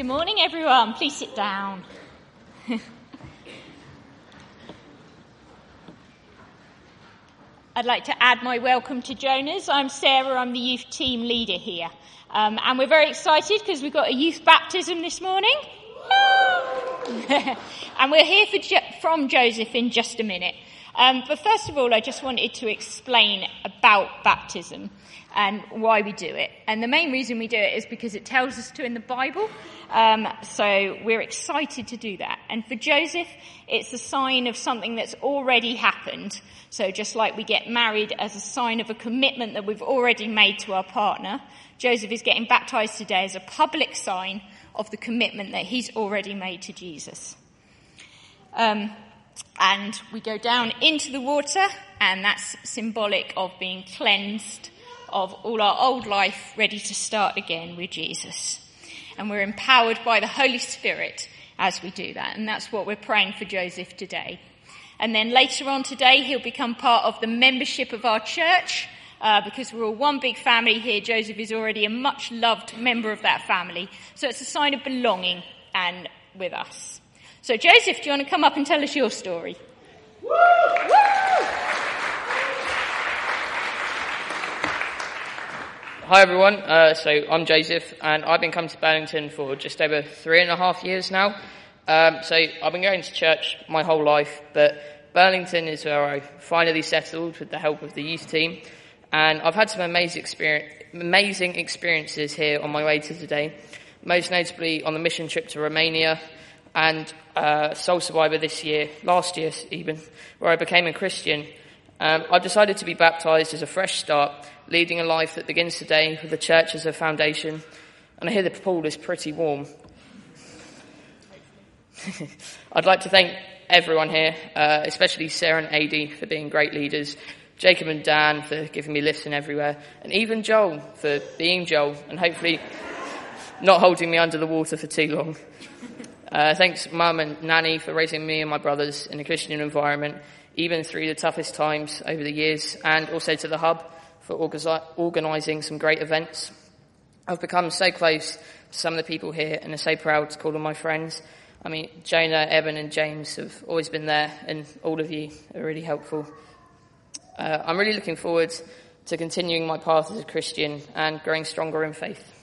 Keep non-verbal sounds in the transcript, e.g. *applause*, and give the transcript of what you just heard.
Good morning, everyone. Please sit down. I'd like to add my welcome to Jonas. I'm Sarah, I'm the youth team leader here. Um, and we're very excited because we've got a youth baptism this morning. *laughs* and we're here jo- from Joseph in just a minute. Um, but first of all, I just wanted to explain about baptism and why we do it. And the main reason we do it is because it tells us to in the Bible. Um, so we're excited to do that. And for Joseph, it's a sign of something that's already happened. So just like we get married as a sign of a commitment that we've already made to our partner, Joseph is getting baptized today as a public sign of the commitment that he's already made to Jesus. Um, and we go down into the water, and that's symbolic of being cleansed of all our old life, ready to start again with Jesus. And we're empowered by the Holy Spirit as we do that, and that's what we're praying for Joseph today. And then later on today, he'll become part of the membership of our church. Uh, because we're all one big family here, Joseph is already a much loved member of that family. So it's a sign of belonging and with us. So, Joseph, do you want to come up and tell us your story? Woo! Woo! Hi everyone, uh, so I'm Joseph and I've been coming to Burlington for just over three and a half years now. Um, so I've been going to church my whole life, but Burlington is where I finally settled with the help of the youth team. And I've had some amazing, experience, amazing experiences here on my way to today, most notably on the mission trip to Romania, and uh, Soul Survivor this year, last year even, where I became a Christian. Um, I've decided to be baptized as a fresh start, leading a life that begins today with the church as a foundation. And I hear the pool is pretty warm. *laughs* I'd like to thank everyone here, uh, especially Sarah and Adi for being great leaders, Jacob and Dan for giving me lifts in everywhere, and even Joel for being Joel and hopefully not holding me under the water for too long. Uh, thanks, Mum and Nanny, for raising me and my brothers in a Christian environment, even through the toughest times over the years, and also to the Hub for organising some great events. I've become so close to some of the people here and are so proud to call them my friends. I mean, Jonah, Evan, and James have always been there, and all of you are really helpful. Uh, I'm really looking forward to continuing my path as a Christian and growing stronger in faith.